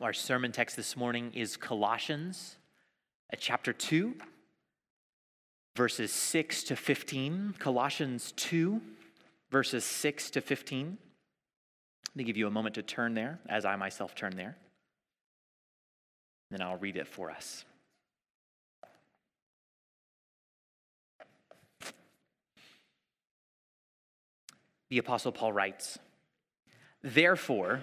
Our sermon text this morning is Colossians at chapter 2, verses 6 to 15. Colossians 2, verses 6 to 15. Let me give you a moment to turn there as I myself turn there. Then I'll read it for us. The Apostle Paul writes, Therefore,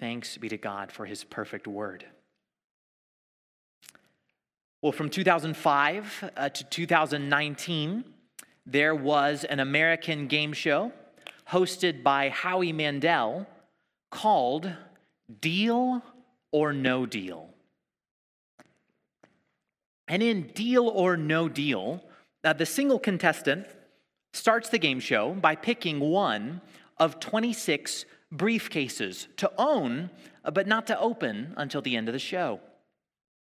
Thanks be to God for his perfect word. Well, from 2005 uh, to 2019, there was an American game show hosted by Howie Mandel called Deal or No Deal. And in Deal or No Deal, uh, the single contestant starts the game show by picking one of 26 briefcases to own, uh, but not to open until the end of the show.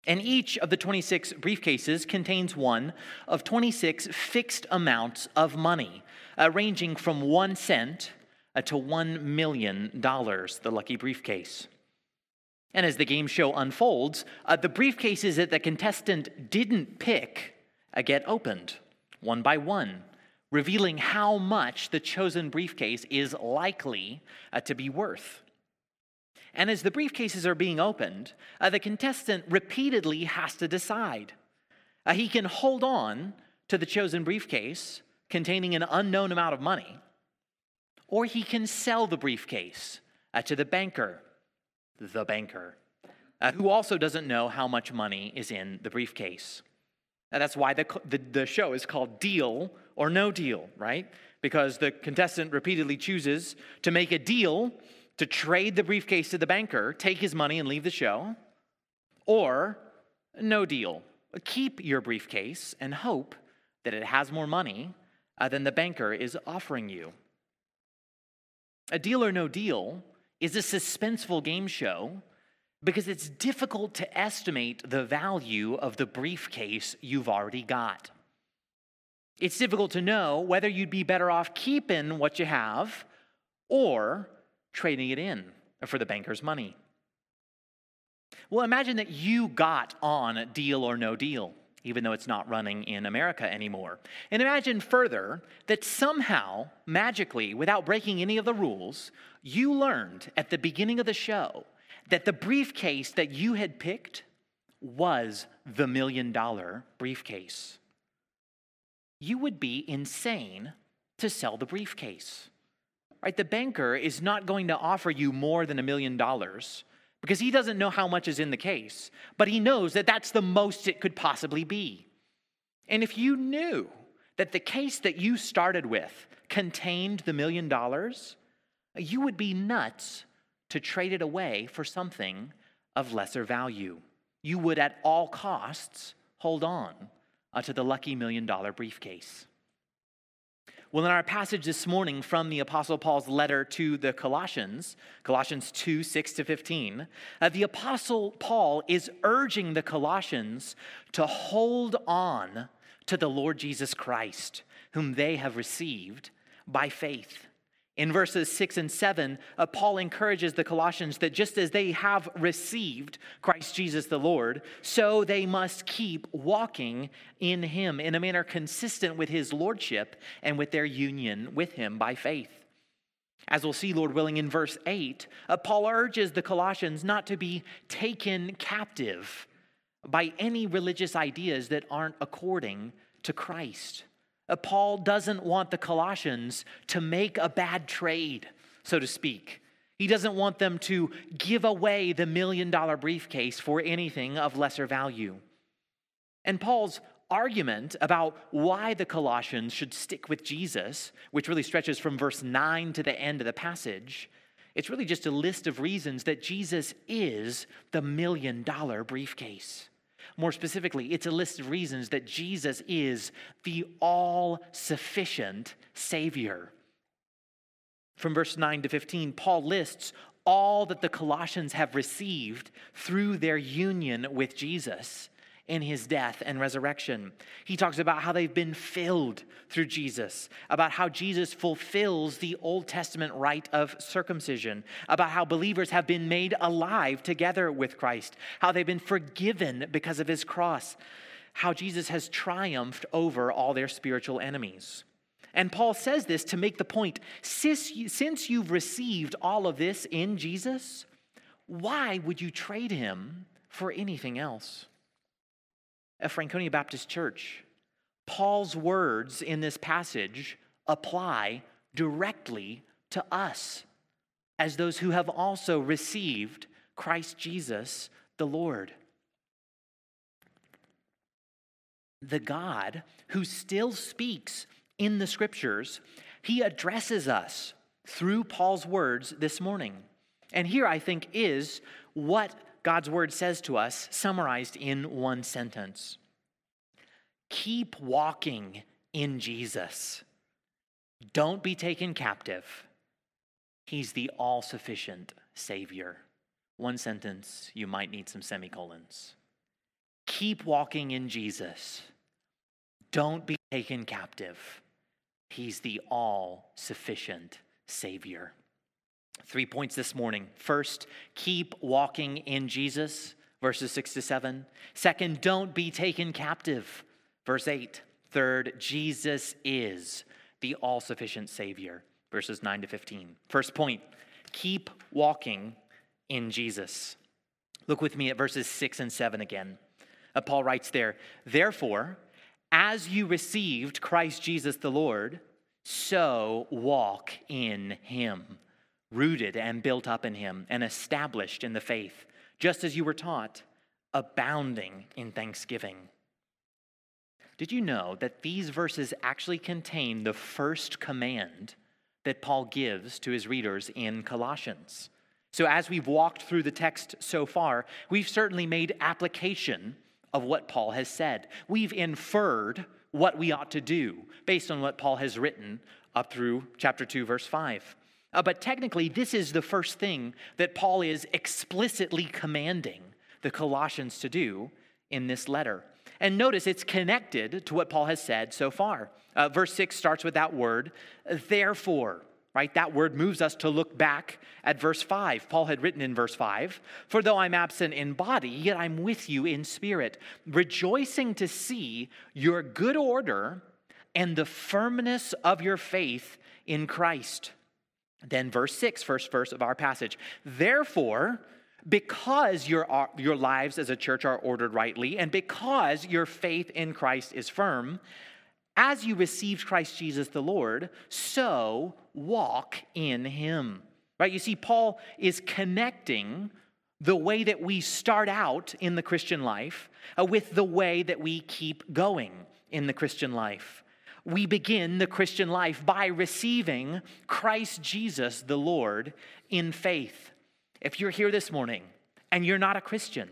And each of the 26 briefcases contains one of 26 fixed amounts of money, uh, ranging from one cent uh, to $1 million, the lucky briefcase. And as the game show unfolds, uh, the briefcases that the contestant didn't pick uh, get opened one by one, revealing how much the chosen briefcase is likely uh, to be worth. And as the briefcases are being opened, uh, the contestant repeatedly has to decide. Uh, he can hold on to the chosen briefcase containing an unknown amount of money, or he can sell the briefcase uh, to the banker, the banker, uh, who also doesn't know how much money is in the briefcase. And that's why the, the, the show is called Deal or No Deal, right? Because the contestant repeatedly chooses to make a deal to trade the briefcase to the banker, take his money, and leave the show, or no deal. Keep your briefcase and hope that it has more money uh, than the banker is offering you. A deal or no deal is a suspenseful game show because it's difficult to estimate the value of the briefcase you've already got. It's difficult to know whether you'd be better off keeping what you have or trading it in for the banker's money. Well, imagine that you got on Deal or No Deal, even though it's not running in America anymore. And imagine further that somehow, magically, without breaking any of the rules, you learned at the beginning of the show that the briefcase that you had picked was the million dollar briefcase. You would be insane to sell the briefcase right? The banker is not going to offer you more than a million dollars because he doesn't know how much is in the case, but he knows that that's the most it could possibly be. And if you knew that the case that you started with contained the million dollars, you would be nuts to trade it away for something of lesser value. You would, at all costs, hold on uh, to the lucky million dollar briefcase. Well, in our passage this morning from the Apostle Paul's letter to the Colossians, Colossians 2 6 to 15, uh, the Apostle Paul is urging the Colossians to hold on to the Lord Jesus Christ, whom they have received by faith. In verses 6 and 7, uh, Paul encourages the Colossians that just as they have received Christ Jesus the Lord, so they must keep walking in him in a manner consistent with his lordship and with their union with him by faith. As we'll see, Lord willing, in verse 8, uh, Paul urges the Colossians not to be taken captive by any religious ideas that aren't according to Christ. Uh, Paul doesn't want the Colossians to make a bad trade, so to speak. He doesn't want them to give away the million dollar briefcase for anything of lesser value. And Paul's argument about why the Colossians should stick with Jesus, which really stretches from verse 9 to the end of the passage, it's really just a list of reasons that Jesus is the million dollar briefcase. More specifically, it's a list of reasons that Jesus is the all sufficient Savior. From verse 9 to 15, Paul lists all that the Colossians have received through their union with Jesus in his death and resurrection. He talks about how they've been filled through Jesus, about how Jesus fulfills the Old Testament rite of circumcision, about how believers have been made alive together with Christ, how they've been forgiven because of his cross, how Jesus has triumphed over all their spiritual enemies. And Paul says this to make the point since you've received all of this in Jesus, why would you trade him for anything else? At Franconia Baptist Church. Paul's words in this passage apply directly to us as those who have also received Christ Jesus the Lord. The God who still speaks in the scriptures, he addresses us through Paul's words this morning. And here, I think, is what God's word says to us, summarized in one sentence Keep walking in Jesus. Don't be taken captive. He's the all sufficient Savior. One sentence, you might need some semicolons. Keep walking in Jesus. Don't be taken captive. He's the all sufficient Savior. Three points this morning. First, keep walking in Jesus, verses six to seven. Second, don't be taken captive, verse eight. Third, Jesus is the all sufficient Savior, verses 9 to 15. First point, keep walking in Jesus. Look with me at verses 6 and 7 again. Uh, Paul writes there, Therefore, as you received Christ Jesus the Lord, so walk in him rooted and built up in him and established in the faith, just as you were taught, abounding in thanksgiving. Did you know that these verses actually contain the first command that Paul gives to his readers in Colossians? So, as we've walked through the text so far, we've certainly made application of what Paul has said. We've inferred what we ought to do based on what Paul has written up through chapter 2, verse 5. Uh, but technically, this is the first thing that Paul is explicitly commanding the Colossians to do in this letter. And notice it's connected to what Paul has said so far. Uh, verse 6 starts with that word, therefore, right? That word moves us to look back at verse 5. Paul had written in verse 5 For though I'm absent in body, yet I'm with you in spirit, rejoicing to see your good order and the firmness of your faith in Christ. Then, verse 6, first verse of our passage. Therefore, because your, your lives as a church are ordered rightly, and because your faith in Christ is firm, as you received Christ Jesus the Lord, so walk in him. Right? You see, Paul is connecting the way that we start out in the Christian life uh, with the way that we keep going in the Christian life we begin the Christian life by receiving Christ Jesus the Lord in faith. If you're here this morning and you're not a Christian,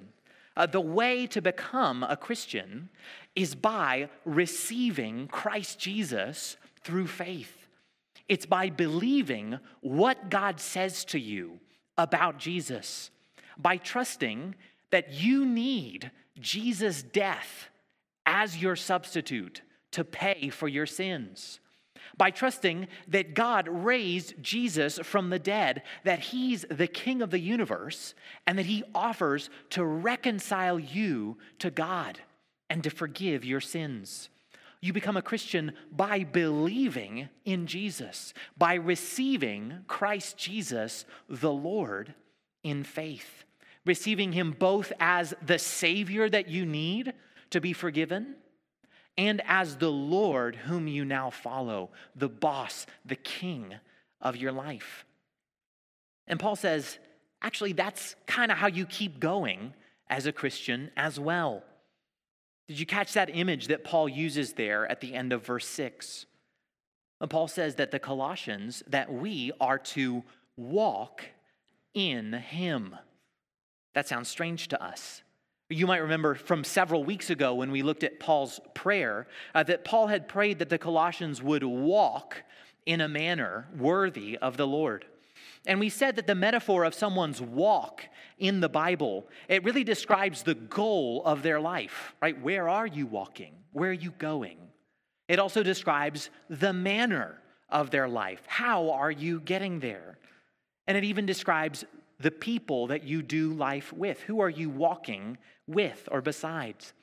uh, the way to become a Christian is by receiving Christ Jesus through faith. It's by believing what God says to you about Jesus, by trusting that you need Jesus' death as your substitute to pay for your sins. By trusting that God raised Jesus from the dead, that He's the King of the universe, and that He offers to reconcile you to God and to forgive your sins. You become a Christian by believing in Jesus, by receiving Christ Jesus, the Lord, in faith, receiving Him both as the Savior that you need to be forgiven and as the Lord whom you now follow, the boss, the king of your life. And Paul says, actually, that's kind of how you keep going as a Christian as well. Did you catch that image that Paul uses there at the end of verse 6? And Paul says that the Colossians, that we are to walk in him. That sounds strange to us. You might remember from several weeks ago when we looked at Paul's prayer uh, that Paul had prayed that the Colossians would walk in a manner worthy of the Lord. And we said that the metaphor of someone's walk in the Bible, it really describes the goal of their life, right? Where are you walking? Where are you going? It also describes the manner of their life. How are you getting there? And it even describes the people that you do life with. Who are you walking with or besides?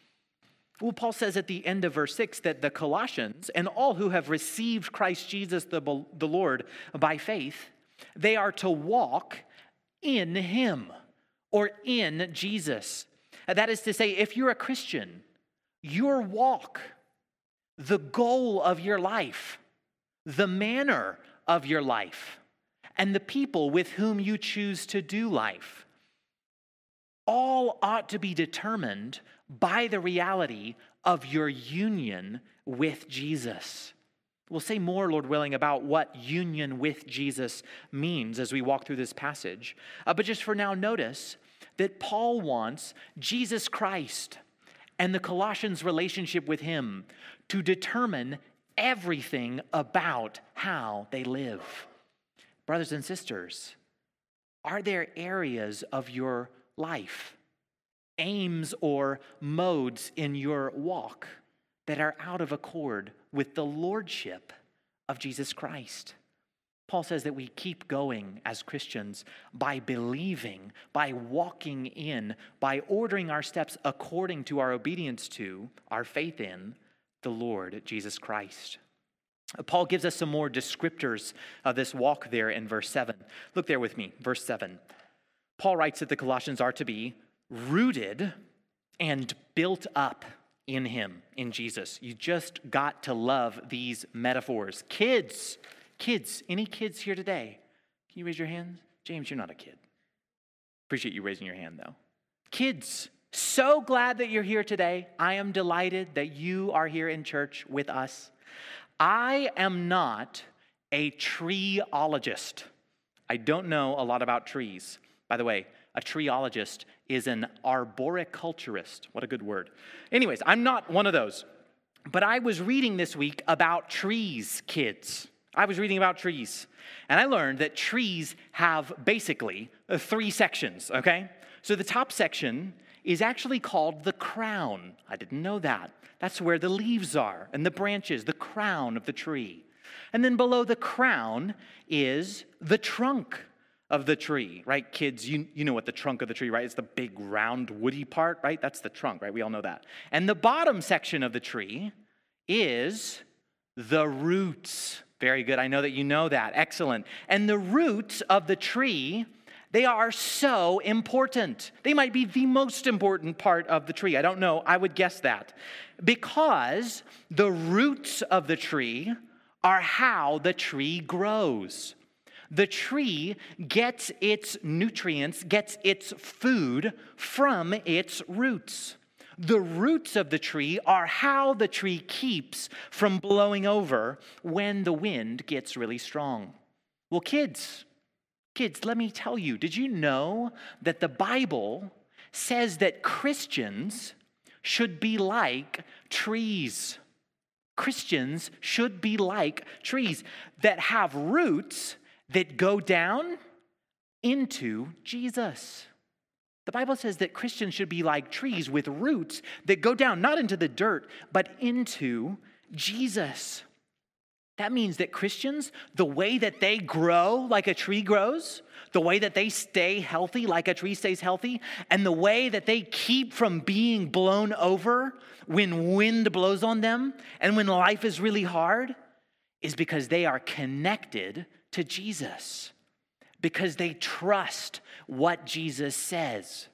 Well, Paul says at the end of verse 6 that the Colossians and all who have received Christ Jesus the, the Lord by faith, they are to walk in Him or in Jesus. That is to say, if you're a Christian, your walk, the goal of your life, the manner of your life, and the people with whom you choose to do life, all ought to be determined by the reality of your union with Jesus. We'll say more, Lord willing, about what union with Jesus means as we walk through this passage. Uh, but just for now, notice that Paul wants Jesus Christ and the Colossians' relationship with him to determine everything about how they live. Brothers and sisters, are there areas of your life, aims or modes in your walk that are out of accord with the lordship of Jesus Christ? Paul says that we keep going as Christians by believing, by walking in, by ordering our steps according to our obedience to, our faith in the Lord Jesus Christ. Paul gives us some more descriptors of this walk there in verse 7. Look there with me, verse 7. Paul writes that the Colossians are to be rooted and built up in him, in Jesus. You just got to love these metaphors. Kids, kids, any kids here today? Can you raise your hands? James, you're not a kid. Appreciate you raising your hand though. Kids, so glad that you're here today. I am delighted that you are here in church with us. I am not a treeologist. I don't know a lot about trees. By the way, a treeologist is an arboriculturist. What a good word. Anyways, I'm not one of those. But I was reading this week about trees, kids. I was reading about trees. And I learned that trees have basically uh, three sections, okay? So the top section is actually called the crown. I didn't know that. That's where the leaves are and the branches, the crown of the tree. And then below the crown is the trunk of the tree, right? Kids, you, you know what the trunk of the tree, right? It's the big round woody part, right? That's the trunk, right? We all know that. And the bottom section of the tree is the roots. Very good. I know that you know that. Excellent. And the roots of the tree they are so important. They might be the most important part of the tree. I don't know. I would guess that. Because the roots of the tree are how the tree grows. The tree gets its nutrients, gets its food from its roots. The roots of the tree are how the tree keeps from blowing over when the wind gets really strong. Well, kids, Kids, let me tell you, did you know that the Bible says that Christians should be like trees? Christians should be like trees that have roots that go down into Jesus. The Bible says that Christians should be like trees with roots that go down, not into the dirt, but into Jesus. That means that Christians, the way that they grow like a tree grows, the way that they stay healthy like a tree stays healthy, and the way that they keep from being blown over when wind blows on them and when life is really hard, is because they are connected to Jesus, because they trust what Jesus says,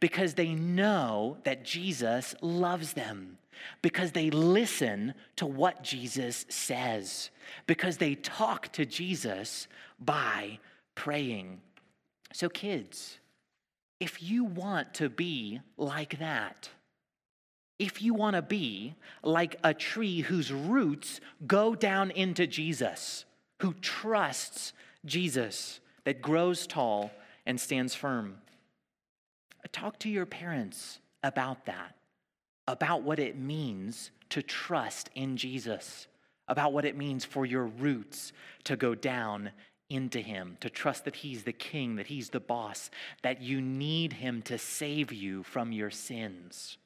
because they know that Jesus loves them because they listen to what Jesus says, because they talk to Jesus by praying. So, kids, if you want to be like that, if you want to be like a tree whose roots go down into Jesus, who trusts Jesus, that grows tall and stands firm, talk to your parents about that about what it means to trust in Jesus, about what it means for your roots to go down into Him, to trust that He's the King, that He's the boss, that you need Him to save you from your sins.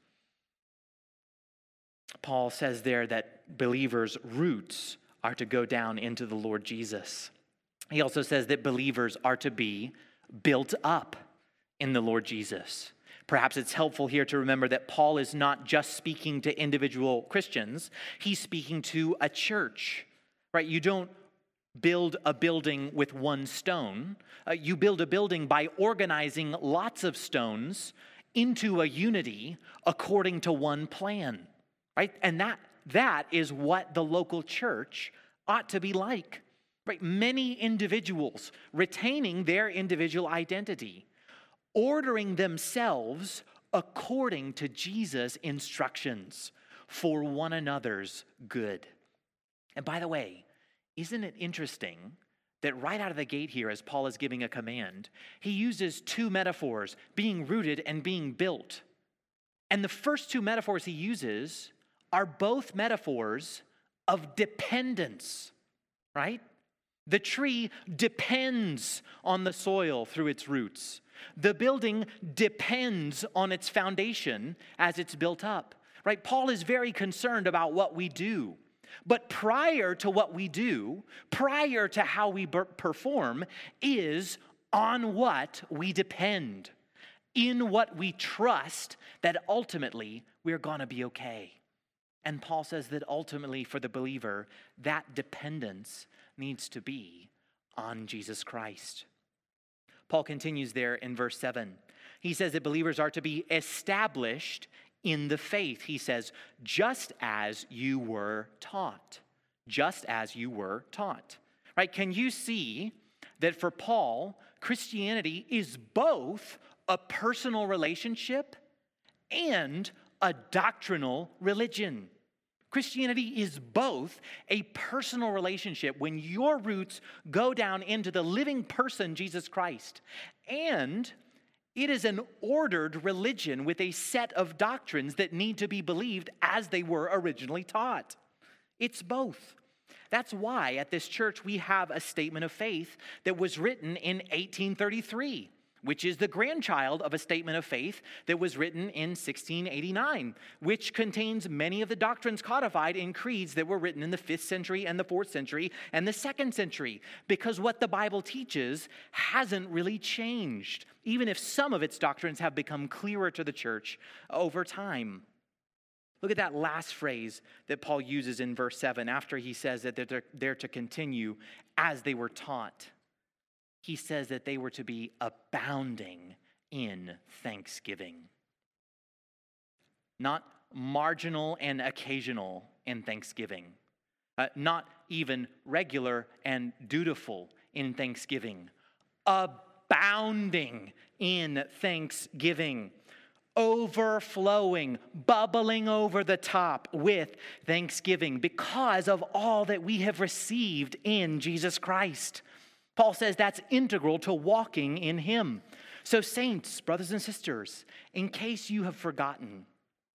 Paul says there that believers' roots are to go down into the Lord Jesus. He also says that believers are to be built up in the Lord Jesus. Perhaps it's helpful here to remember that Paul is not just speaking to individual Christians, he's speaking to a church, right? You don't build a building with one stone, uh, you build a building by organizing lots of stones into a unity according to one plan, right? And that, that is what the local church ought to be like. Right? Many individuals retaining their individual identity ordering themselves according to Jesus' instructions for one another's good. And by the way, isn't it interesting that right out of the gate here, as Paul is giving a command, he uses two metaphors being rooted and being built. And the first two metaphors he uses are both metaphors of dependence, right? The tree depends on the soil through its roots. The building depends on its foundation as it's built up, right? Paul is very concerned about what we do. But prior to what we do, prior to how we perform, is on what we depend, in what we trust that ultimately we're gonna be okay. And Paul says that ultimately for the believer, that dependence needs to be on Jesus Christ. Paul continues there in verse 7. He says that believers are to be established in the faith. He says, just as you were taught. Just as you were taught. Right? Can you see that for Paul, Christianity is both a personal relationship and a doctrinal religion? Christianity is both a personal relationship when your roots go down into the living person, Jesus Christ, and it is an ordered religion with a set of doctrines that need to be believed as they were originally taught. It's both. That's why at this church we have a statement of faith that was written in 1833 which is the grandchild of a statement of faith that was written in 1689, which contains many of the doctrines codified in creeds that were written in the fifth century and the fourth century and the second century, because what the Bible teaches hasn't really changed, even if some of its doctrines have become clearer to the church over time. Look at that last phrase that Paul uses in verse 7 after he says that they're, they're to continue as they were taught he says that they were to be abounding in thanksgiving. Not marginal and occasional in thanksgiving, uh, not even regular and dutiful in thanksgiving, abounding in thanksgiving overflowing, bubbling over the top with thanksgiving because of all that we have received in Jesus Christ. Paul says that's integral to walking in Him. So, saints, brothers and sisters, in case you have forgotten,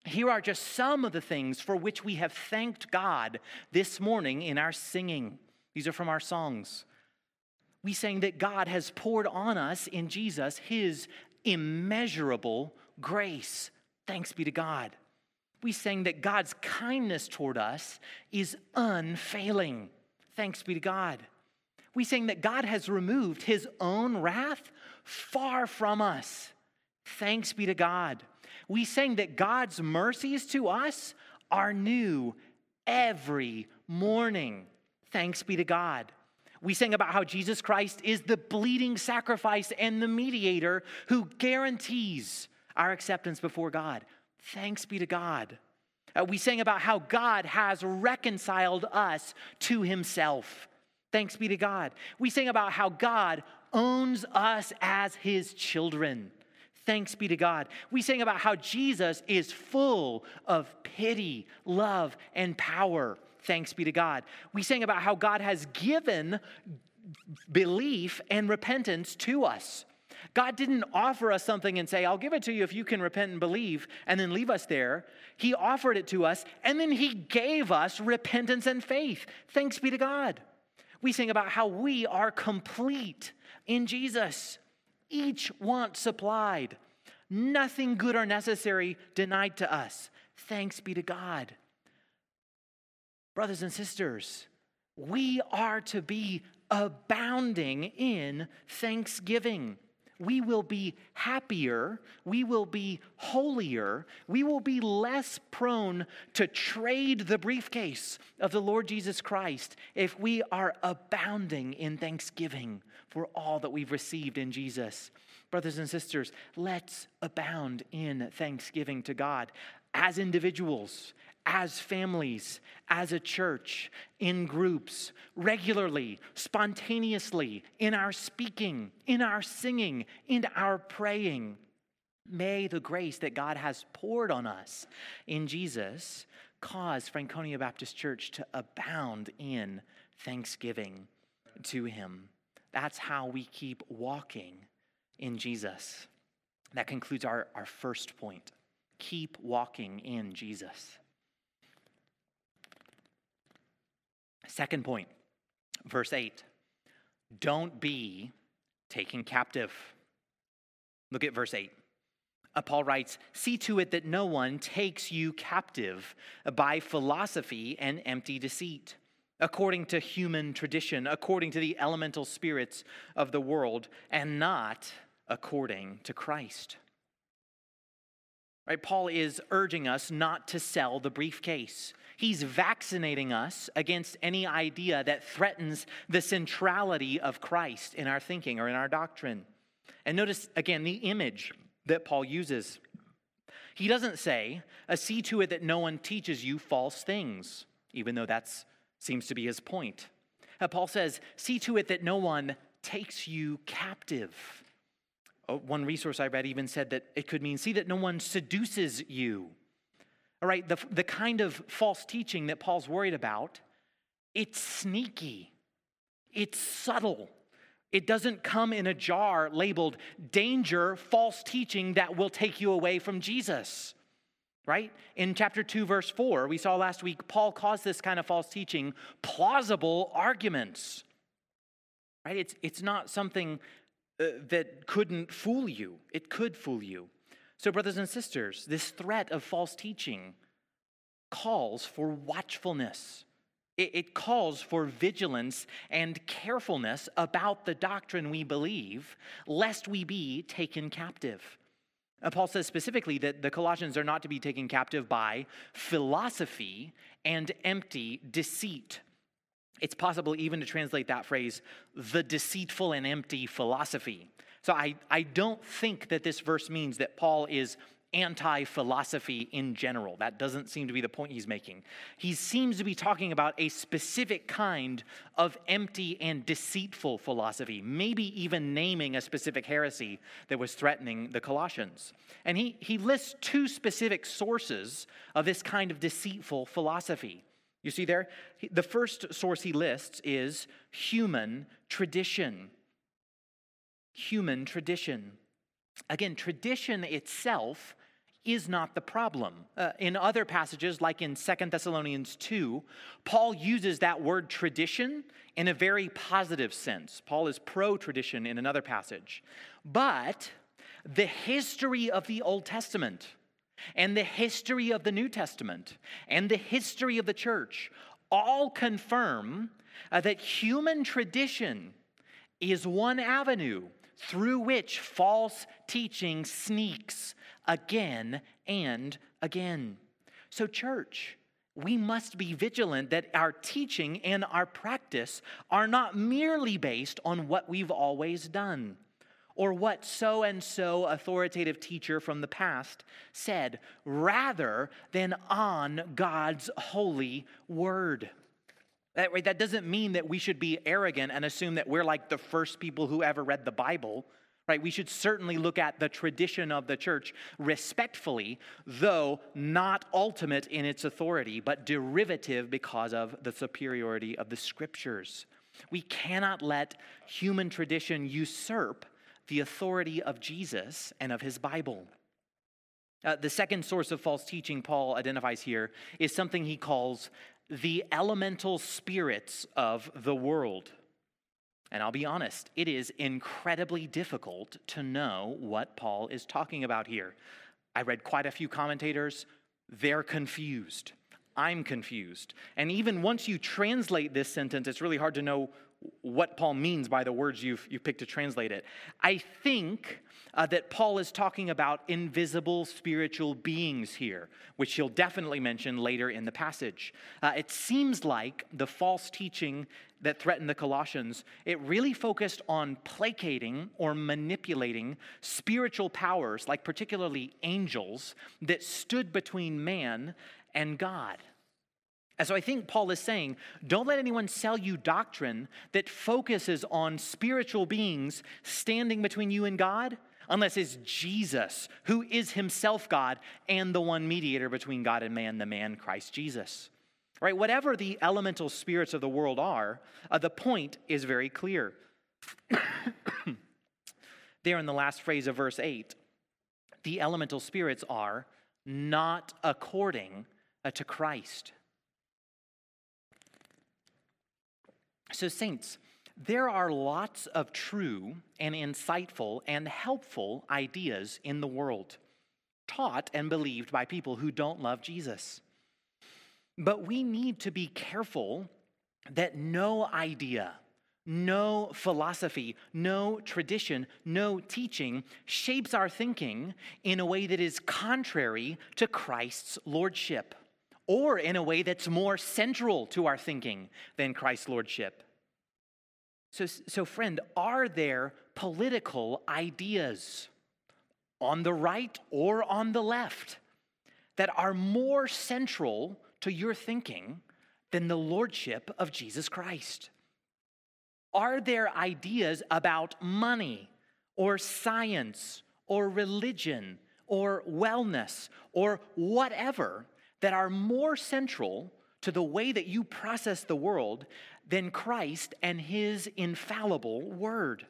Here are just some of the things for which we have thanked God this morning in our singing. These are from our songs. We sang that God has poured on us in Jesus his immeasurable grace. Thanks be to God. We sang that God's kindness toward us is unfailing. Thanks be to God. We sang that God has removed his own wrath far from us. Thanks be to God. We sang that God's mercies to us are new every morning. Thanks be to God. We sang about how Jesus Christ is the bleeding sacrifice and the mediator who guarantees our acceptance before God. Thanks be to God. Uh, we sang about how God has reconciled us to himself. Thanks be to God. We sing about how God owns us as his children. Thanks be to God. We sing about how Jesus is full of pity, love, and power. Thanks be to God. We sing about how God has given belief and repentance to us. God didn't offer us something and say, I'll give it to you if you can repent and believe, and then leave us there. He offered it to us, and then He gave us repentance and faith. Thanks be to God. We sing about how we are complete in Jesus, each want supplied, nothing good or necessary denied to us. Thanks be to God. Brothers and sisters, we are to be abounding in thanksgiving. We will be happier, we will be holier, we will be less prone to trade the briefcase of the Lord Jesus Christ if we are abounding in thanksgiving for all that we've received in Jesus. Brothers and sisters, let's abound in thanksgiving to God as individuals, as families, as a church, in groups, regularly, spontaneously, in our speaking, in our singing, in our praying. May the grace that God has poured on us in Jesus cause Franconia Baptist Church to abound in thanksgiving to Him. That's how we keep walking in Jesus. That concludes our, our first point. Keep walking in Jesus. Second point, verse 8 don't be taken captive. Look at verse 8. Uh, Paul writes, See to it that no one takes you captive by philosophy and empty deceit, according to human tradition, according to the elemental spirits of the world, and not according to Christ. Right? Paul is urging us not to sell the briefcase. He's vaccinating us against any idea that threatens the centrality of Christ in our thinking or in our doctrine. And notice again the image that Paul uses. He doesn't say, see to it that no one teaches you false things, even though that seems to be his point. Uh, Paul says, see to it that no one takes you captive. Oh, one resource I read even said that it could mean, see that no one seduces you. All right, the, the kind of false teaching that Paul's worried about, it's sneaky, it's subtle. It doesn't come in a jar labeled danger, false teaching that will take you away from Jesus. Right? In chapter 2, verse 4, we saw last week, Paul calls this kind of false teaching plausible arguments. Right? It's, it's not something uh, that couldn't fool you, it could fool you. So, brothers and sisters, this threat of false teaching calls for watchfulness. It, calls for vigilance and carefulness about the doctrine we believe, lest we be taken captive. And Paul says specifically that the Colossians are not to be taken captive by philosophy and empty deceit. It's possible even to translate that phrase, the deceitful and empty philosophy. So I, I don't think that this verse means that Paul is anti philosophy in general. That doesn't seem to be the point he's making. He seems to be talking about a specific kind of empty and deceitful philosophy, maybe even naming a specific heresy that was threatening the Colossians. And he, he lists two specific sources of this kind of deceitful philosophy. You see there? The first source he lists is human tradition human tradition. Again, tradition itself is not the problem. Uh, in other passages, like in 2 Thessalonians 2, Paul uses that word tradition in a very positive sense. Paul is pro tradition in another passage. But the history of the Old Testament and the history of the New Testament and the history of the church all confirm uh, that human tradition is one avenue through which false teaching sneaks again and again. So, church, we must be vigilant that our teaching and our practice are not merely based on what we've always done or what so and so authoritative teacher from the past said, rather than on God's holy word. That, right, that doesn't mean that we should be arrogant and assume that we're like the first people who ever read the Bible. Right? We should certainly look at the tradition of the church respectfully, though not ultimate in its authority, but derivative because of the superiority of the scriptures. We cannot let human tradition usurp the authority of Jesus and of his Bible. Uh, the second source of false teaching Paul identifies here is something he calls the elemental spirits of the world. And I'll be honest, it is incredibly difficult to know what Paul is talking about here. I read quite a few commentators, they're confused. I'm confused. And even once you translate this sentence, it's really hard to know what Paul means by the words you've, you've picked to translate it. I think uh, that Paul is talking about invisible spiritual beings here, which he'll definitely mention later in the passage. Uh, it seems like the false teaching that threatened the Colossians, it really focused on placating or manipulating spiritual powers, like particularly angels, that stood between man and God. And so I think Paul is saying, don't let anyone sell you doctrine that focuses on spiritual beings standing between you and God, unless it's Jesus, who is himself God and the one mediator between God and man, the man Christ Jesus. Right? Whatever the elemental spirits of the world are, uh, the point is very clear. there in the last phrase of verse 8, the elemental spirits are not according uh, to Christ. So, saints, there are lots of true and insightful and helpful ideas in the world, taught and believed by people who don't love Jesus. But we need to be careful that no idea, no philosophy, no tradition, no teaching shapes our thinking in a way that is contrary to Christ's lordship or in a way that's more central to our thinking than Christ's lordship. So, so, friend, are there political ideas on the right or on the left that are more central to your thinking than the lordship of Jesus Christ? Are there ideas about money or science or religion or wellness or whatever that are more central to the way that you process the world than Christ and his infallible word.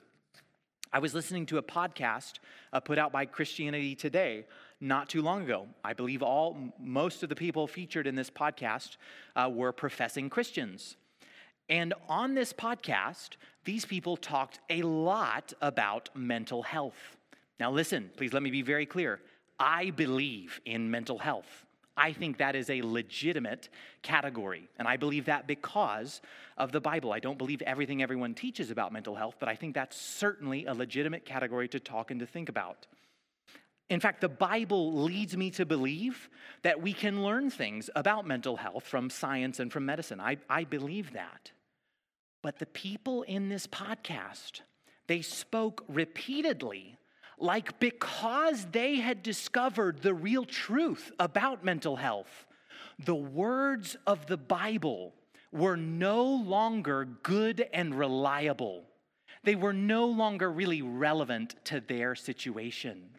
I was listening to a podcast uh, put out by Christianity Today not too long ago. I believe all most of the people featured in this podcast uh, were professing Christians. And on this podcast, these people talked a lot about mental health. Now, listen, please let me be very clear. I believe in mental health. I think that is a legitimate category. And I believe that because of the Bible. I don't believe everything everyone teaches about mental health, but I think that's certainly a legitimate category to talk and to think about. In fact, the Bible leads me to believe that we can learn things about mental health from science and from medicine. I, I believe that. But the people in this podcast, they spoke repeatedly like because they had discovered the real truth about mental health, the words of the Bible were no longer good and reliable. They were no longer really relevant to their situation.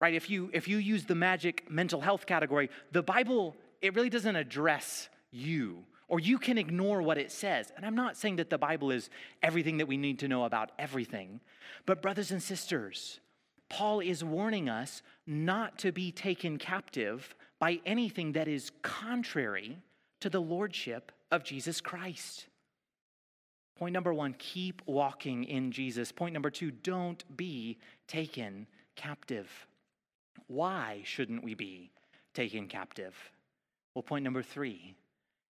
Right? If you if you use the magic mental health category, the Bible it really doesn't address you or you can ignore what it says. And I'm not saying that the Bible is everything that we need to know about everything. But, brothers and sisters, Paul is warning us not to be taken captive by anything that is contrary to the lordship of Jesus Christ. Point number one, keep walking in Jesus. Point number two, don't be taken captive. Why shouldn't we be taken captive? Well, point number three,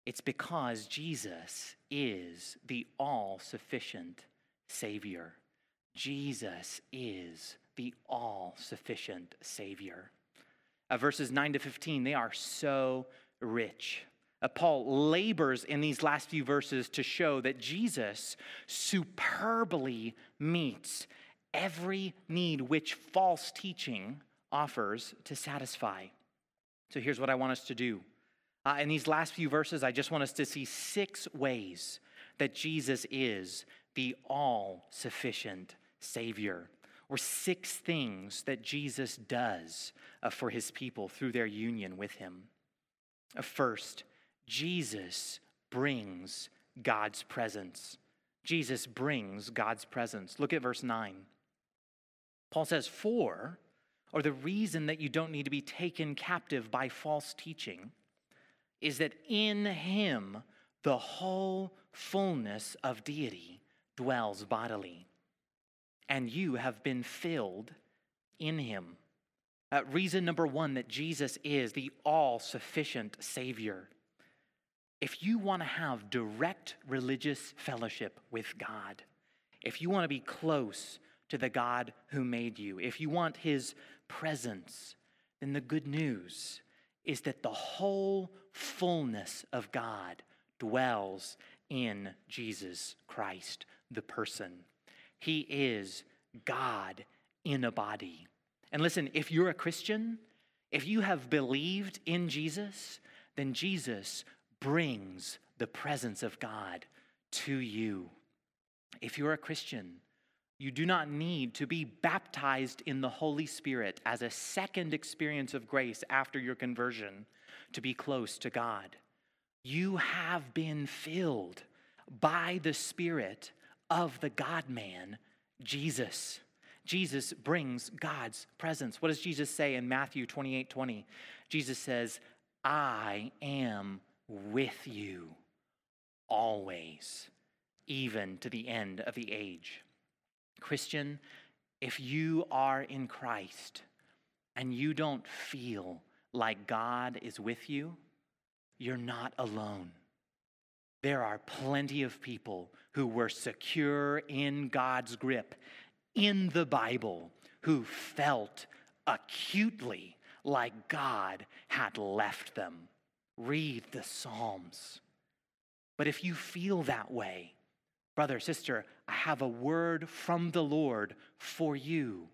it's because Jesus is the all sufficient Savior. Jesus is the all sufficient Savior. Uh, verses 9 to 15, they are so rich. Uh, Paul labors in these last few verses to show that Jesus superbly meets every need which false teaching offers to satisfy. So here's what I want us to do. Uh, in these last few verses, I just want us to see six ways that Jesus is the all sufficient Savior, or six things that Jesus does uh, for his people through their union with him. Uh, first, Jesus brings God's presence. Jesus brings God's presence. Look at verse 9. Paul says, For, or the reason that you don't need to be taken captive by false teaching, is that in him the whole fullness of deity dwells bodily, and you have been filled in him. Uh, reason number one that Jesus is the all sufficient Savior if you want to have direct religious fellowship with God, if you want to be close to the God who made you, if you want his presence, then the good news is that the whole fullness of God dwells in Jesus Christ, the person. He is God in a body. And listen, if you're a Christian, if you have believed in Jesus, then Jesus brings the presence of God to you. If you're a Christian, you do not need to be baptized in the Holy Spirit as a second experience of grace after your conversion to be close to God. You have been filled by the Spirit of the God man, Jesus. Jesus brings God's presence. What does Jesus say in Matthew 28 20? Jesus says, I am with you always, even to the end of the age. Christian, if you are in Christ and you don't feel like God is with you, you're not alone. There are plenty of people who were secure in God's grip in the Bible who felt acutely like God had left them read the Psalms. But if you feel that way, brother, sister, I have a word from the Lord for you.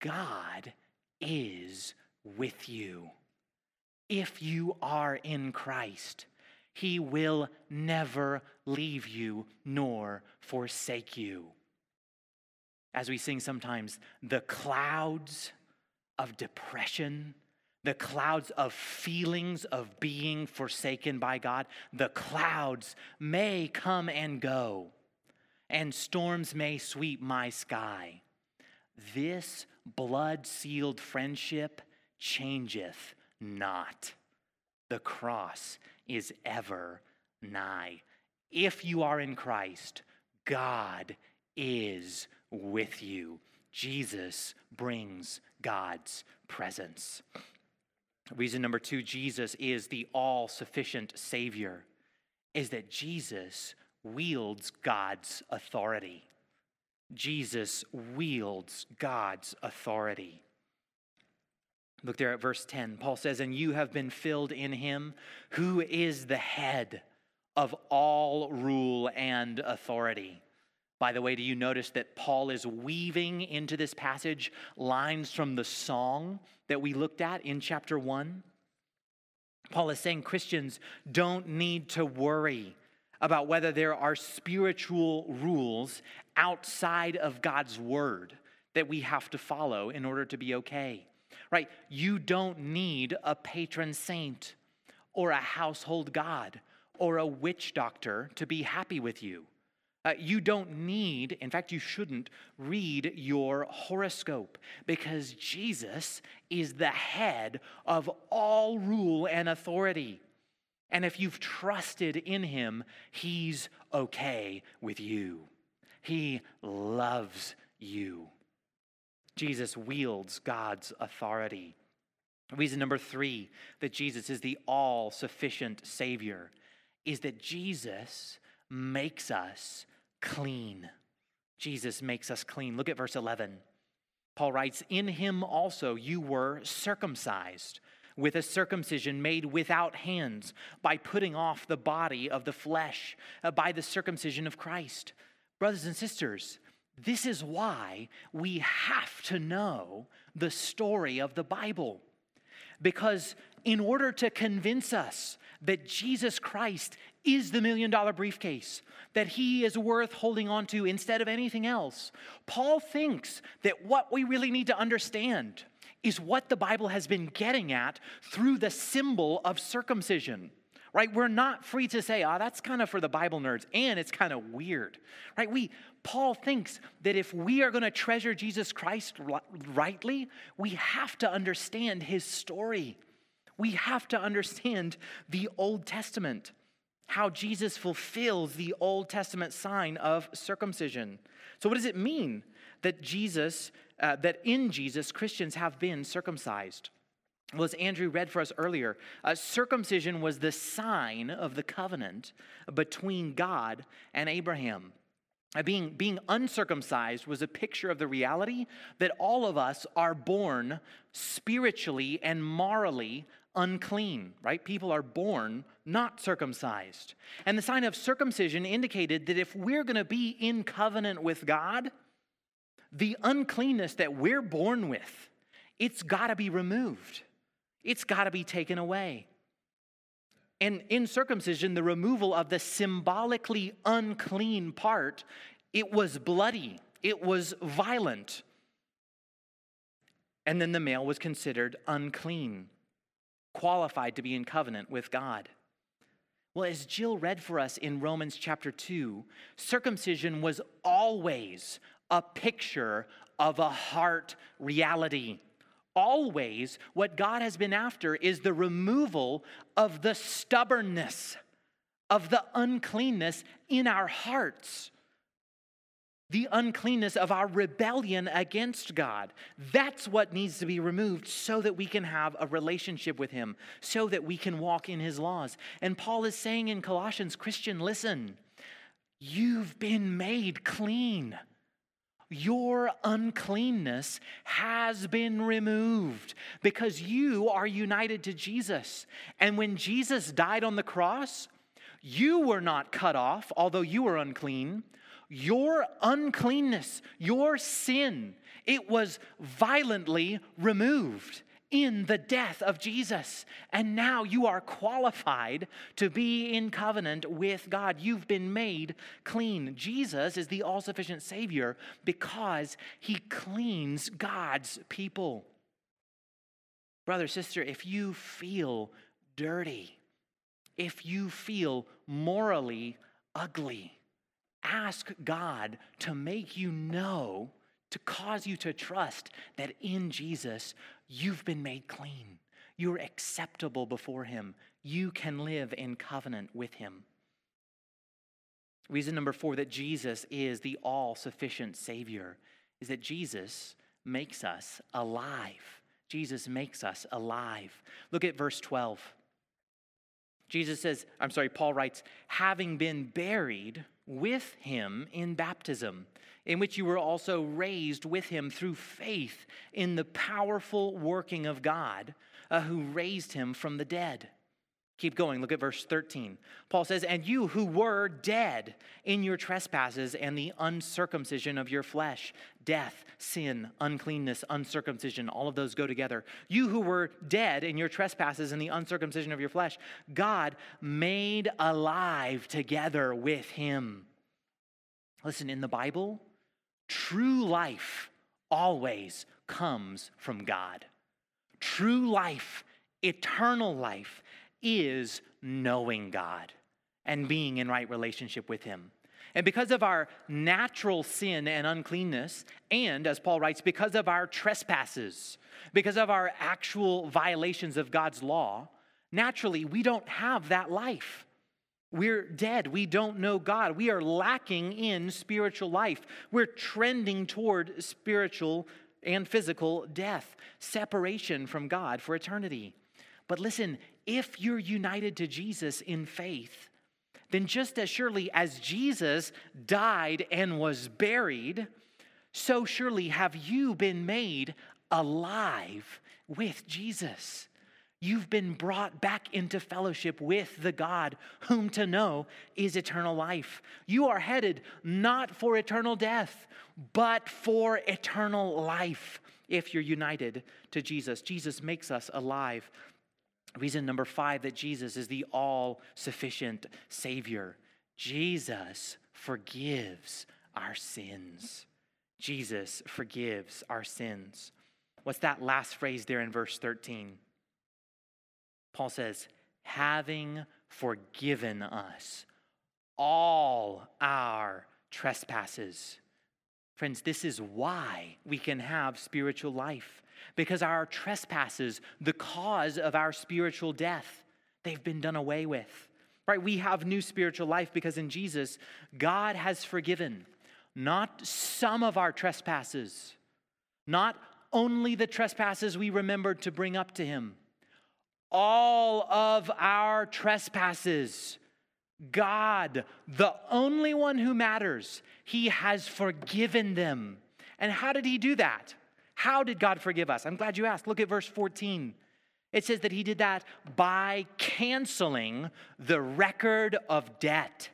God is with you. If you are in Christ, he will never leave you nor forsake you. As we sing sometimes, the clouds of depression the clouds of feelings of being forsaken by God, the clouds may come and go, and storms may sweep my sky. This blood sealed friendship changeth not. The cross is ever nigh. If you are in Christ, God is with you. Jesus brings God's presence. Reason number two Jesus is the all sufficient Savior, is that Jesus wields God's authority. Jesus wields God's authority. Look there at verse 10. Paul says, And you have been filled in him who is the head of all rule and authority. By the way, do you notice that Paul is weaving into this passage lines from the song that we looked at in chapter 1? Paul is saying Christians don't need to worry about whether there are spiritual rules outside of God's word that we have to follow in order to be okay. Right? You don't need a patron saint or a household god or a witch doctor to be happy with you. Uh, you don't need, in fact, you shouldn't read your horoscope because Jesus is the head of all rule and authority. And if you've trusted in him, he's okay with you. He loves you. Jesus wields God's authority. Reason number three that Jesus is the all sufficient Savior is that Jesus makes us clean. Jesus makes us clean. Look at verse 11. Paul writes, In him also you were circumcised with a circumcision made without hands, by putting off the body of the flesh, uh, by the circumcision of Christ. Brothers and sisters, this is why we have to know the story of the Bible. Because in order to convince us that Jesus Christ is the million dollar briefcase, that he is worth holding on to instead of anything else, Paul thinks that what we really need to understand is what the Bible has been getting at through the symbol of circumcision right? We're not free to say oh that's kind of for the bible nerds and it's kind of weird right? We paul thinks that if we are going to treasure jesus christ rightly we have to understand his story. We have to understand the Old Testament, how Jesus fulfills the Old Testament sign of circumcision. So, what does it mean that Jesus, uh, that in Jesus, Christians have been circumcised? Well, as Andrew read for us earlier, uh, circumcision was the sign of the covenant between God and Abraham. Uh, being, being uncircumcised was a picture of the reality that all of us are born spiritually and morally unclean, right? People are born not circumcised. And the sign of circumcision indicated that if we're going to be in covenant with God, the uncleanness that we're born with, it's got to be removed. It's got to be taken away. And in circumcision, the removal of the symbolically unclean part, it was bloody, it was violent. And then the male was considered unclean qualified to be in covenant with God. Well, as Jill read for us in Romans chapter 2, circumcision was always a picture of a heart reality. Always, what God has been after is the removal of the stubbornness, of the uncleanness in our hearts the uncleanness of our rebellion against God. That's what needs to be removed so that we can have a relationship with Him, so that we can walk in His laws. And Paul is saying in Colossians, Christian, listen, you've been made clean. Your uncleanness has been removed because you are united to Jesus. And when Jesus died on the cross, you were not cut off, although you were unclean your uncleanness, your sin, it was violently removed in the death of Jesus. And now you are qualified to be in covenant with God. You've been made clean. Jesus is the all sufficient Savior because he cleans God's people. Brother, sister, if you feel dirty, if you feel morally ugly, ask God to make you know, to cause you to trust that in Jesus you've been made clean. You're acceptable before Him. You can live in covenant with Him. Reason number four that Jesus is the all sufficient Savior is that Jesus makes us alive. Jesus makes us alive. Look at verse 12. Jesus says, I'm sorry, Paul writes, having been buried with him in baptism, in which you were also raised with him through faith in the powerful working of God uh, who raised him from the dead. Keep going. Look at verse 13. Paul says, And you who were dead in your trespasses and the uncircumcision of your flesh, death, sin, uncleanness, uncircumcision, all of those go together. You who were dead in your trespasses and the uncircumcision of your flesh, God made alive together with him. Listen, in the Bible, true life always comes from God. True life, eternal life, is knowing God and being in right relationship with Him. And because of our natural sin and uncleanness, and as Paul writes, because of our trespasses, because of our actual violations of God's law, naturally we don't have that life. We're dead. We don't know God. We are lacking in spiritual life. We're trending toward spiritual and physical death, separation from God for eternity. But listen, if you're united to Jesus in faith, then just as surely as Jesus died and was buried, so surely have you been made alive with Jesus. You've been brought back into fellowship with the God whom to know is eternal life. You are headed not for eternal death, but for eternal life if you're united to Jesus. Jesus makes us alive. Reason number five that Jesus is the all sufficient Savior. Jesus forgives our sins. Jesus forgives our sins. What's that last phrase there in verse 13? Paul says, having forgiven us all our trespasses. Friends, this is why we can have spiritual life. Because our trespasses, the cause of our spiritual death, they've been done away with. Right? We have new spiritual life because in Jesus, God has forgiven not some of our trespasses, not only the trespasses we remembered to bring up to Him, all of our trespasses. God, the only one who matters, He has forgiven them. And how did He do that? How did God forgive us? I'm glad you asked. Look at verse 14. It says that He did that by canceling the record of debt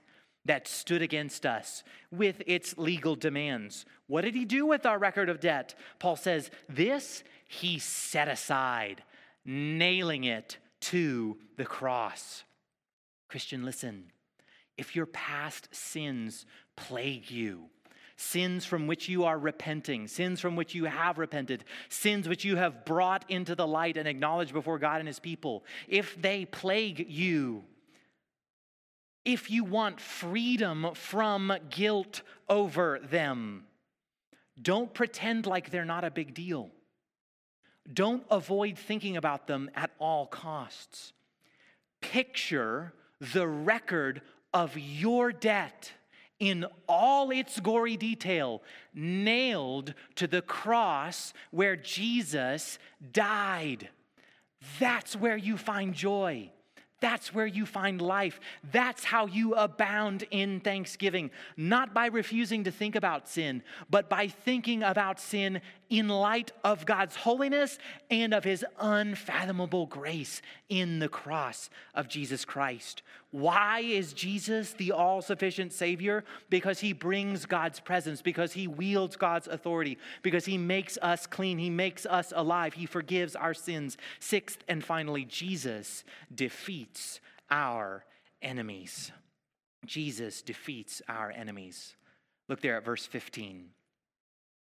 that stood against us with its legal demands. What did He do with our record of debt? Paul says, This He set aside nailing it to the cross. Christian, listen. If your past sins plague you, sins from which you are repenting, sins from which you have repented, sins which you have brought into the light and acknowledged before God and His people, if they plague you, if you want freedom from guilt over them, don't pretend like they're not a big deal. Don't avoid thinking about them at all costs. Picture the record of your debt in all its gory detail, nailed to the cross where Jesus died. That's where you find joy. That's where you find life. That's how you abound in thanksgiving. Not by refusing to think about sin, but by thinking about sin in light of God's holiness and of his unfathomable grace in the cross of Jesus Christ. Why is Jesus the all sufficient Savior? Because he brings God's presence, because he wields God's authority, because he makes us clean, he makes us alive, he forgives our sins. Sixth and finally, Jesus defeats our enemies. Jesus defeats our enemies. Look there at verse 15.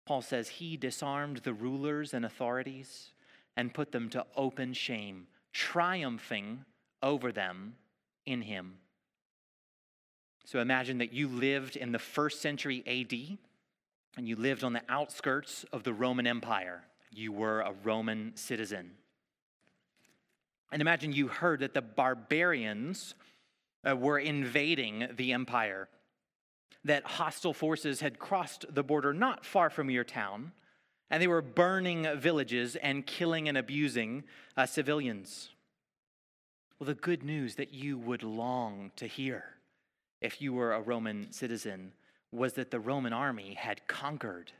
Paul says, He disarmed the rulers and authorities and put them to open shame, triumphing over them in Him. So imagine that you lived in the first century AD and you lived on the outskirts of the Roman Empire. You were a Roman citizen. And imagine you heard that the barbarians uh, were invading the empire that hostile forces had crossed the border not far from your town, and they were burning villages and killing and abusing uh, civilians. Well, the good news that you would long to hear if you were a Roman citizen was that the Roman army had conquered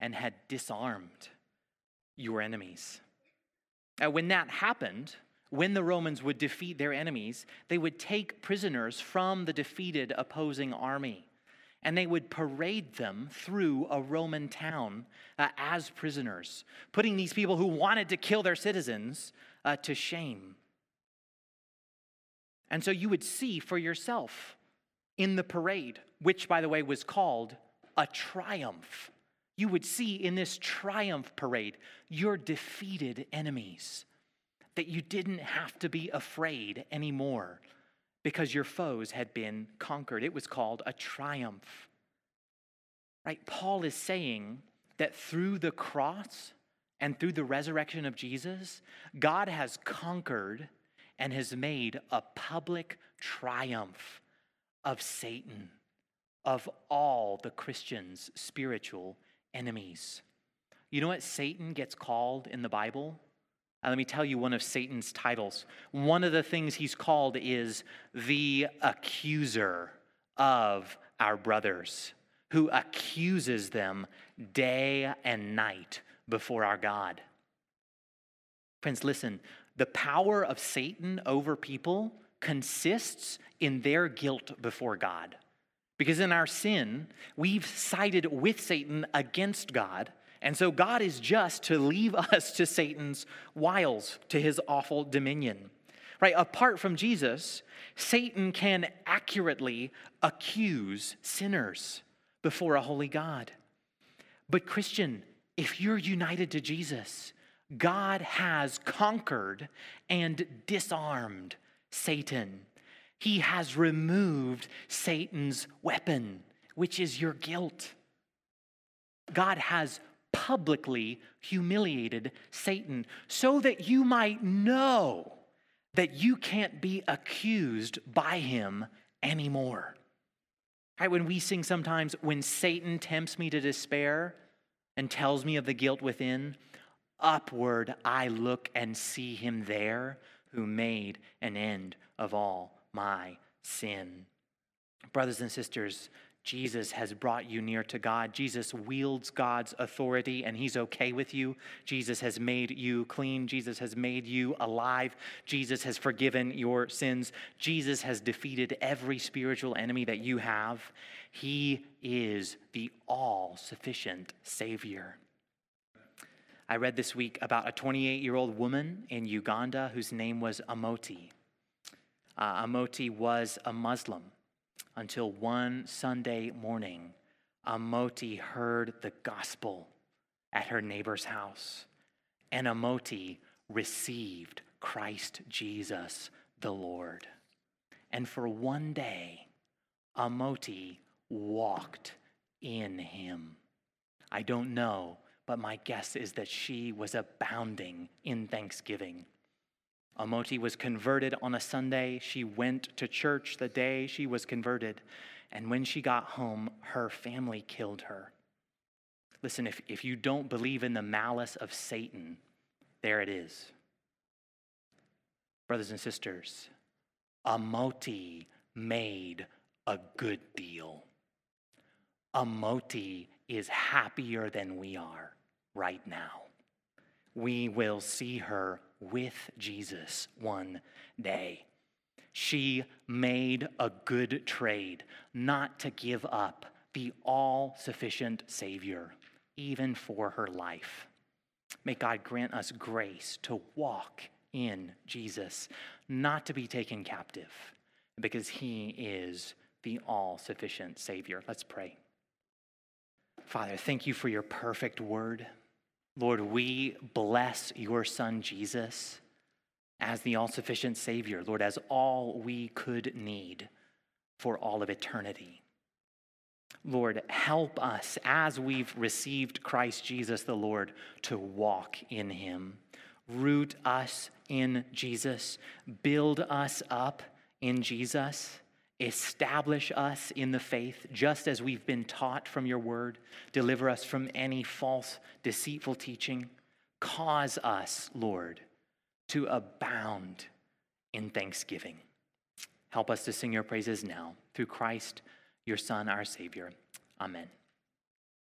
and had disarmed your enemies. Uh, when that happened, when the Romans would defeat their enemies, they would take prisoners from the defeated opposing army and they would parade them through a Roman town uh, as prisoners, putting these people who wanted to kill their citizens uh, to shame. And so you would see for yourself in the parade, which, by the way, was called a triumph. You would see in this triumph parade your defeated enemies, that you didn't have to be afraid anymore because your foes had been conquered. It was called a triumph. Right? Paul is saying that through the cross and through the resurrection of Jesus, God has conquered and has made a public triumph of Satan, of all the Christians' spiritual enemies. You know what Satan gets called in the Bible? Uh, let me tell you one of Satan's titles. One of the things he's called is the accuser of our brothers, who accuses them day and night before our God. Friends, listen, the power of Satan over people consists in their guilt before God. Because in our sin, we've sided with Satan against God. And so God is just to leave us to Satan's wiles, to his awful dominion. Right? Apart from Jesus, Satan can accurately accuse sinners before a holy God. But, Christian, if you're united to Jesus, God has conquered and disarmed Satan. He has removed Satan's weapon, which is your guilt. God has publicly humiliated Satan so that you might know that you can't be accused by him anymore. Right? When we sing sometimes, when Satan tempts me to despair and tells me of the guilt within, upward I look and see him there who made an end of all my sin. Brothers and sisters, Jesus has brought you near to God. Jesus wields God's authority and he's okay with you. Jesus has made you clean. Jesus has made you alive. Jesus has forgiven your sins. Jesus has defeated every spiritual enemy that you have. He is the all sufficient Savior. I read this week about a 28 year old woman in Uganda whose name was Amoti. Uh, Amoti was a Muslim until one Sunday morning, Amoti heard the gospel at her neighbor's house, and Amoti received Christ Jesus the Lord. And for one day, Amoti walked in him. I don't know, but my guess is that she was abounding in thanksgiving. Amoti was converted on a Sunday. She went to church the day she was converted. And when she got home, her family killed her. Listen, if, if you don't believe in the malice of Satan, there it is. Brothers and sisters, Amoti made a good deal. Amoti is happier than we are right now. We will see her with Jesus one day. She made a good trade not to give up the all sufficient Savior, even for her life. May God grant us grace to walk in Jesus, not to be taken captive, because He is the all sufficient Savior. Let's pray. Father, thank you for your perfect word. Lord, we bless your Son Jesus as the all sufficient Savior, Lord, as all we could need for all of eternity. Lord, help us as we've received Christ Jesus the Lord to walk in Him. Root us in Jesus, build us up in Jesus Establish us in the faith, just as we've been taught from your word. Deliver us from any false, deceitful teaching. Cause us, Lord, to abound in thanksgiving. Help us to sing your praises now through Christ, your Son, our Savior. Amen.